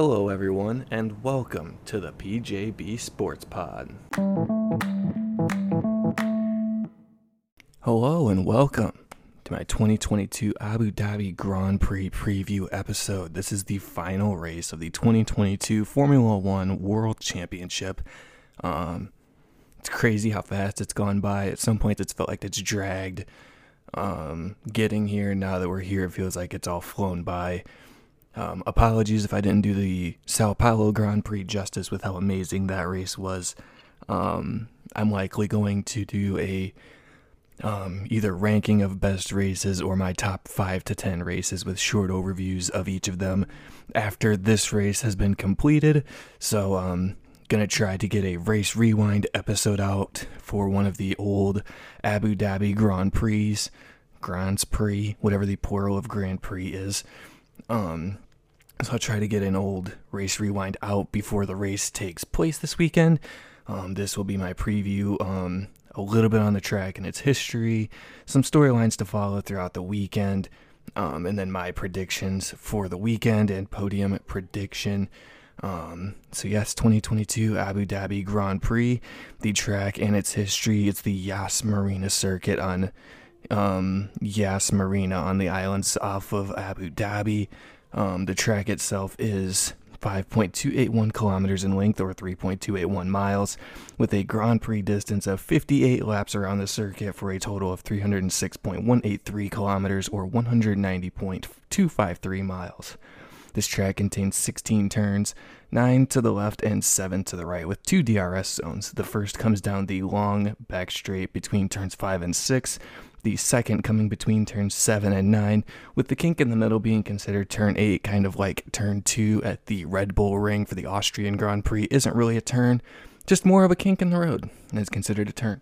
Hello, everyone, and welcome to the PJB Sports Pod. Hello, and welcome to my 2022 Abu Dhabi Grand Prix preview episode. This is the final race of the 2022 Formula One World Championship. Um, it's crazy how fast it's gone by. At some points, it's felt like it's dragged. Um, getting here, now that we're here, it feels like it's all flown by. Um, apologies if I didn't do the Sao Paulo Grand Prix justice with how amazing that race was. Um, I'm likely going to do a um, either ranking of best races or my top five to ten races with short overviews of each of them after this race has been completed. So, um, gonna try to get a race rewind episode out for one of the old Abu Dhabi Grand Prix, Grand Prix, whatever the plural of Grand Prix is. Um, so I'll try to get an old race rewind out before the race takes place this weekend. Um, this will be my preview, um, a little bit on the track and its history, some storylines to follow throughout the weekend, um, and then my predictions for the weekend and podium prediction. Um, so yes, 2022 Abu Dhabi Grand Prix, the track and its history. It's the Yas Marina circuit on um, Yas Marina on the islands off of Abu Dhabi. Um, the track itself is 5.281 kilometers in length or 3.281 miles, with a Grand Prix distance of 58 laps around the circuit for a total of 306.183 kilometers or 190.253 miles. This track contains 16 turns, 9 to the left and 7 to the right, with two DRS zones. The first comes down the long back straight between turns 5 and 6, the second coming between turns 7 and 9, with the kink in the middle being considered turn 8, kind of like turn 2 at the Red Bull Ring for the Austrian Grand Prix isn't really a turn, just more of a kink in the road, and is considered a turn.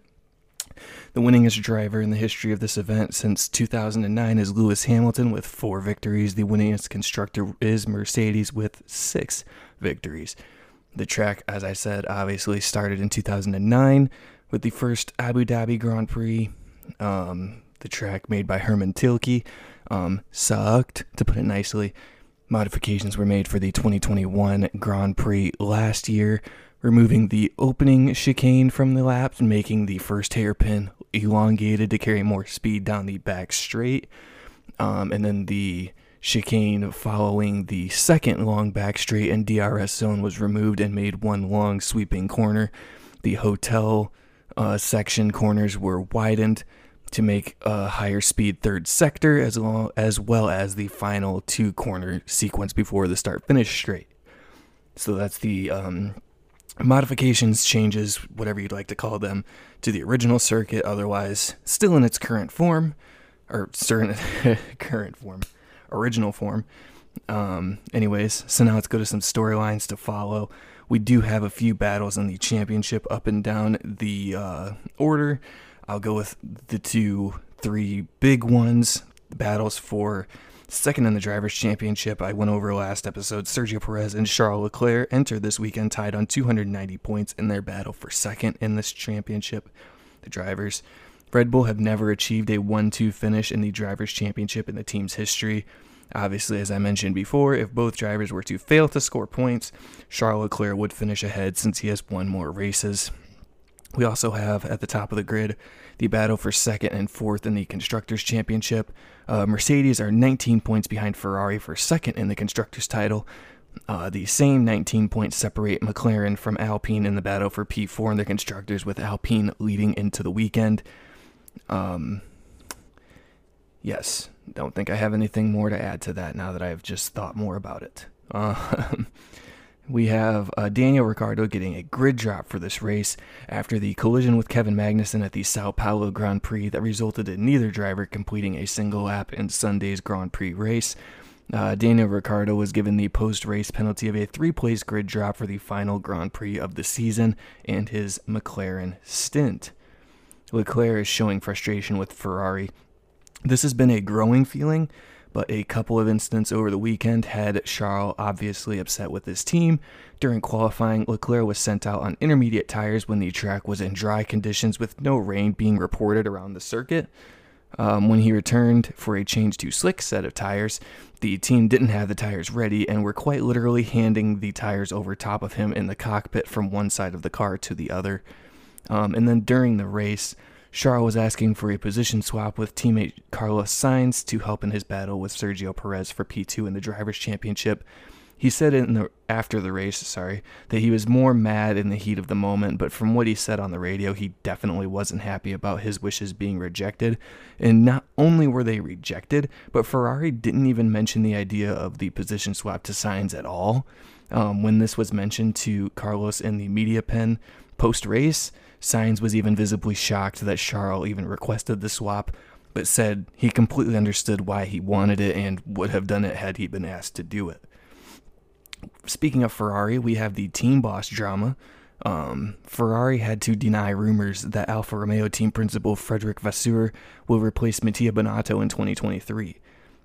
The winningest driver in the history of this event since 2009 is Lewis Hamilton with four victories. The winningest constructor is Mercedes with six victories. The track, as I said, obviously started in 2009 with the first Abu Dhabi Grand Prix. Um, the track made by Hermann Tilke um, sucked, to put it nicely. Modifications were made for the 2021 Grand Prix last year, removing the opening chicane from the laps making the first hairpin elongated to carry more speed down the back straight. Um, and then the chicane following the second long back straight and DRS zone was removed and made one long sweeping corner. The hotel uh, section corners were widened to make a higher speed third sector as well as well as the final two corner sequence before the start finish straight. So that's the um, modifications, changes, whatever you'd like to call them, to the original circuit. Otherwise, still in its current form, or certain current form, original form. Um, anyways, so now let's go to some storylines to follow. We do have a few battles in the championship up and down the uh, order. I'll go with the two, three big ones. Battles for second in the Drivers' Championship. I went over last episode. Sergio Perez and Charles Leclerc entered this weekend tied on 290 points in their battle for second in this championship. The drivers. Red Bull have never achieved a 1 2 finish in the Drivers' Championship in the team's history. Obviously, as I mentioned before, if both drivers were to fail to score points, Charles Leclerc would finish ahead since he has won more races. We also have at the top of the grid the battle for second and fourth in the Constructors' Championship. Uh, Mercedes are 19 points behind Ferrari for second in the Constructors' title. Uh, the same 19 points separate McLaren from Alpine in the battle for P4 in the Constructors, with Alpine leading into the weekend. Um, yes, don't think I have anything more to add to that now that I've just thought more about it. Uh, We have uh, Daniel Ricciardo getting a grid drop for this race after the collision with Kevin Magnussen at the Sao Paulo Grand Prix that resulted in neither driver completing a single lap in Sunday's Grand Prix race. Uh, Daniel Ricciardo was given the post race penalty of a three place grid drop for the final Grand Prix of the season and his McLaren stint. Leclerc is showing frustration with Ferrari. This has been a growing feeling but a couple of incidents over the weekend had Charles obviously upset with his team. During qualifying, Leclerc was sent out on intermediate tires when the track was in dry conditions with no rain being reported around the circuit. Um, when he returned for a change to slick set of tires, the team didn't have the tires ready and were quite literally handing the tires over top of him in the cockpit from one side of the car to the other. Um, and then during the race, Charles was asking for a position swap with teammate Carlos Sainz to help in his battle with Sergio Perez for P2 in the Drivers' Championship. He said in the after the race, sorry, that he was more mad in the heat of the moment, but from what he said on the radio, he definitely wasn't happy about his wishes being rejected. And not only were they rejected, but Ferrari didn't even mention the idea of the position swap to Sainz at all. Um, when this was mentioned to Carlos in the media pen post race, Sainz was even visibly shocked that Charles even requested the swap, but said he completely understood why he wanted it and would have done it had he been asked to do it speaking of Ferrari, we have the team boss drama. Um, Ferrari had to deny rumors that Alfa Romeo team principal Frederic Vasseur will replace Mattia Binotto in 2023.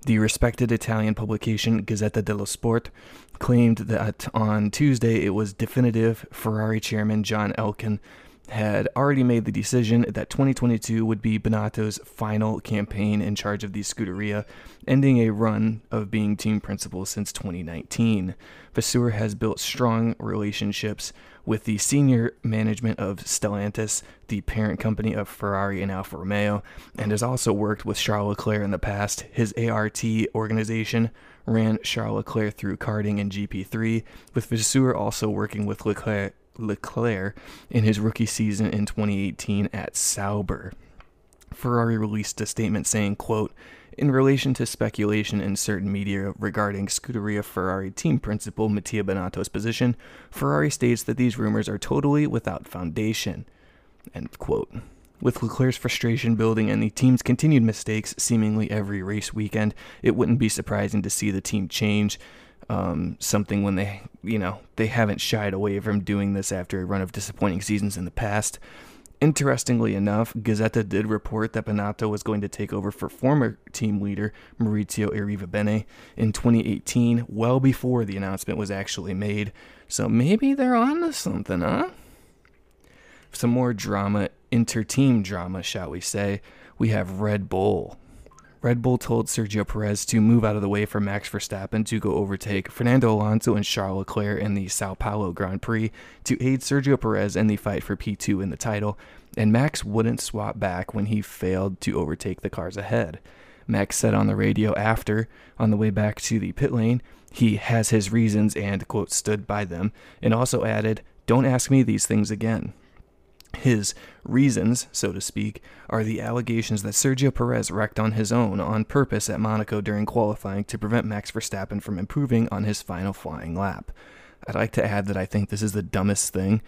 The respected Italian publication Gazzetta dello Sport claimed that on Tuesday it was definitive Ferrari chairman John Elkann had already made the decision that 2022 would be Binotto's final campaign in charge of the Scuderia, ending a run of being team principal since 2019. Vasseur has built strong relationships with the senior management of Stellantis, the parent company of Ferrari and Alfa Romeo, and has also worked with Charles Leclerc in the past. His ART organization ran Charles Leclerc through karting and GP3, with Vasseur also working with Leclerc Leclerc in his rookie season in 2018 at Sauber. Ferrari released a statement saying, quote, in relation to speculation in certain media regarding Scuderia Ferrari team principal Mattia Binotto's position, Ferrari states that these rumors are totally without foundation. End quote. With Leclerc's frustration building and the team's continued mistakes seemingly every race weekend, it wouldn't be surprising to see the team change um, something when they, you know, they haven't shied away from doing this after a run of disappointing seasons in the past. Interestingly enough, Gazzetta did report that Binotto was going to take over for former team leader Maurizio Arrivabene in 2018, well before the announcement was actually made. So maybe they're on to something, huh? Some more drama, inter-team drama, shall we say. We have Red Bull. Red Bull told Sergio Perez to move out of the way for Max Verstappen to go overtake Fernando Alonso and Charles Leclerc in the Sao Paulo Grand Prix to aid Sergio Perez in the fight for P2 in the title, and Max wouldn't swap back when he failed to overtake the cars ahead. Max said on the radio after, on the way back to the pit lane, he has his reasons and, quote, stood by them, and also added, Don't ask me these things again. His reasons, so to speak, are the allegations that Sergio Perez wrecked on his own on purpose at Monaco during qualifying to prevent Max Verstappen from improving on his final flying lap. I'd like to add that I think this is the dumbest thing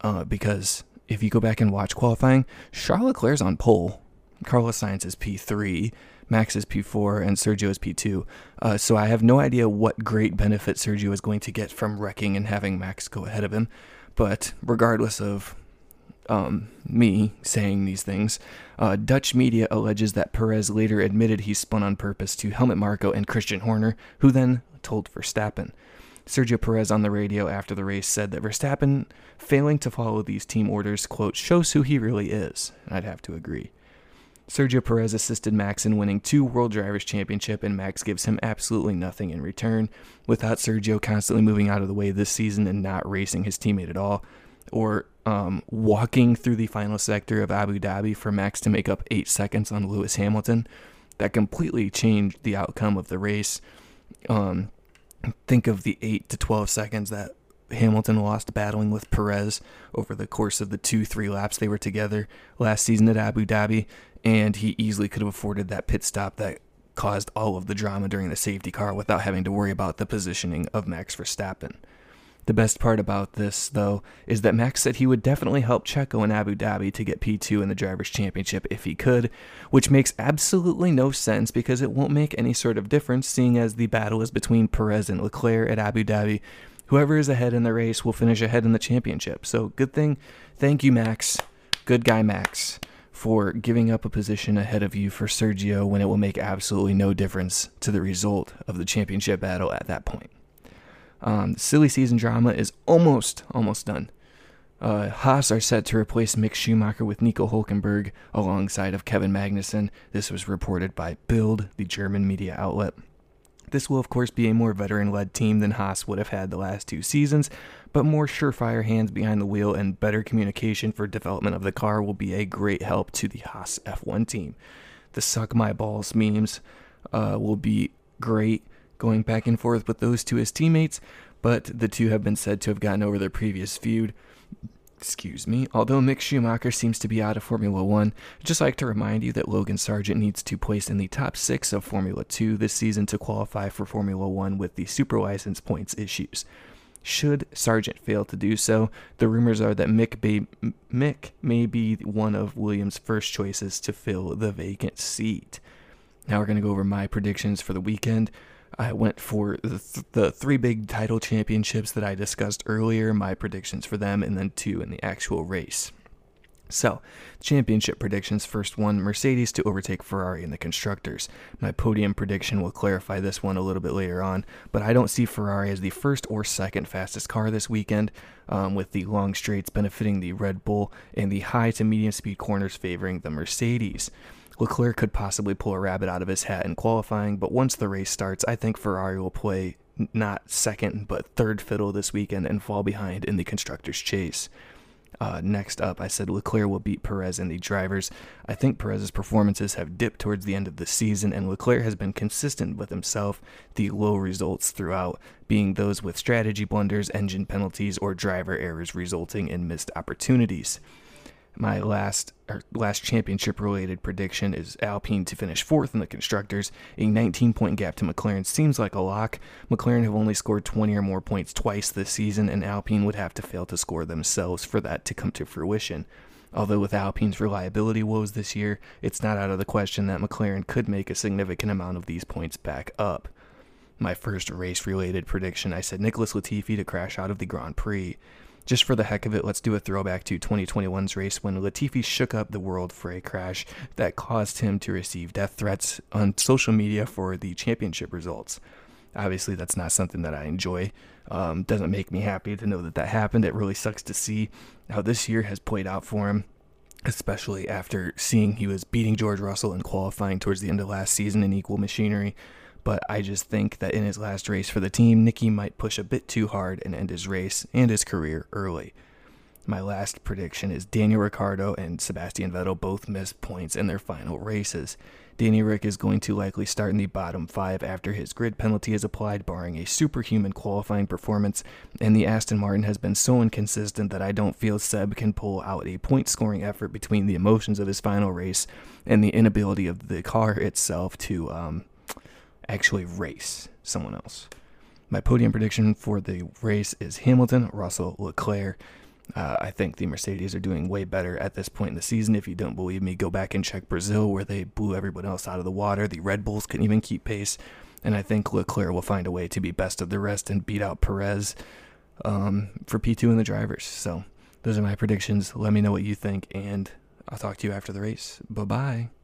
uh, because if you go back and watch qualifying, Charles Leclerc's on pole, Carlos Sainz is P3, Max is P4, and Sergio is P2. Uh, so I have no idea what great benefit Sergio is going to get from wrecking and having Max go ahead of him. But regardless of um, me saying these things, uh, Dutch media alleges that Perez later admitted he spun on purpose to Helmut Marko and Christian Horner, who then told Verstappen. Sergio Perez on the radio after the race said that Verstappen failing to follow these team orders, quote, shows who he really is. And I'd have to agree. Sergio Perez assisted Max in winning two World Drivers' Championship, and Max gives him absolutely nothing in return. Without Sergio constantly moving out of the way this season and not racing his teammate at all, or um, walking through the final sector of Abu Dhabi for Max to make up eight seconds on Lewis Hamilton. That completely changed the outcome of the race. Um, think of the 8 to 12 seconds that Hamilton lost battling with Perez over the course of the two, three laps they were together last season at Abu Dhabi. And he easily could have afforded that pit stop that caused all of the drama during the safety car without having to worry about the positioning of Max Verstappen. The best part about this, though, is that Max said he would definitely help Checo in Abu Dhabi to get P2 in the Drivers' Championship if he could, which makes absolutely no sense because it won't make any sort of difference seeing as the battle is between Perez and Leclerc at Abu Dhabi. Whoever is ahead in the race will finish ahead in the championship. So, good thing. Thank you, Max. Good guy, Max, for giving up a position ahead of you for Sergio when it will make absolutely no difference to the result of the championship battle at that point. Um, silly season drama is almost almost done. Uh, Haas are set to replace Mick Schumacher with Nico Hulkenberg alongside of Kevin Magnussen. This was reported by Bild, the German media outlet. This will, of course, be a more veteran led team than Haas would have had the last two seasons, but more surefire hands behind the wheel and better communication for development of the car will be a great help to the Haas F1 team. The suck my balls memes uh, will be great going back and forth with those two as teammates, but the two have been said to have gotten over their previous feud. Excuse me. Although Mick Schumacher seems to be out of Formula One, I'd just like to remind you that Logan Sargeant needs to place in the top six of Formula Two this season to qualify for Formula One with the super license points issues. Should Sargeant fail to do so, the rumors are that Mick, Mick may be one of Williams' first choices to fill the vacant seat. Now we're going to go over my predictions for the weekend. I went for the, th- the three big title championships that I discussed earlier, my predictions for them, and then two in the actual race. So, championship predictions first one Mercedes to overtake Ferrari in the constructors. My podium prediction will clarify this one a little bit later on, but I don't see Ferrari as the first or second fastest car this weekend, um, with the long straights benefiting the Red Bull and the high to medium speed corners favoring the Mercedes. Leclerc could possibly pull a rabbit out of his hat in qualifying, but once the race starts, I think Ferrari will play not second but third fiddle this weekend and fall behind in the constructors' chase. Uh, next up, I said Leclerc will beat Perez in the drivers. I think Perez's performances have dipped towards the end of the season, and Leclerc has been consistent with himself, the low results throughout being those with strategy blunders, engine penalties, or driver errors resulting in missed opportunities my last last championship related prediction is Alpine to finish fourth in the constructors. A 19 point gap to McLaren seems like a lock. McLaren have only scored 20 or more points twice this season, and Alpine would have to fail to score themselves for that to come to fruition. Although with Alpine's reliability woes this year, it's not out of the question that McLaren could make a significant amount of these points back up. My first race related prediction I said Nicholas Latifi to crash out of the Grand Prix. Just for the heck of it, let's do a throwback to 2021's race when Latifi shook up the world for a crash that caused him to receive death threats on social media for the championship results. Obviously, that's not something that I enjoy. Um, doesn't make me happy to know that that happened. It really sucks to see how this year has played out for him, especially after seeing he was beating George Russell and qualifying towards the end of last season in equal machinery but I just think that in his last race for the team, Nicky might push a bit too hard and end his race and his career early. My last prediction is Daniel Ricciardo and Sebastian Vettel both missed points in their final races. Danny Rick is going to likely start in the bottom five after his grid penalty is applied, barring a superhuman qualifying performance, and the Aston Martin has been so inconsistent that I don't feel Seb can pull out a point scoring effort between the emotions of his final race and the inability of the car itself to um, actually race someone else. My podium prediction for the race is Hamilton, Russell, Leclerc. Uh, I think the Mercedes are doing way better at this point in the season. If you don't believe me, go back and check Brazil, where they blew everyone else out of the water. The Red Bulls couldn't even keep pace. And I think Leclerc will find a way to be best of the rest and beat out Perez um, for P2 and the drivers. So those are my predictions. Let me know what you think, and I'll talk to you after the race. Bye bye.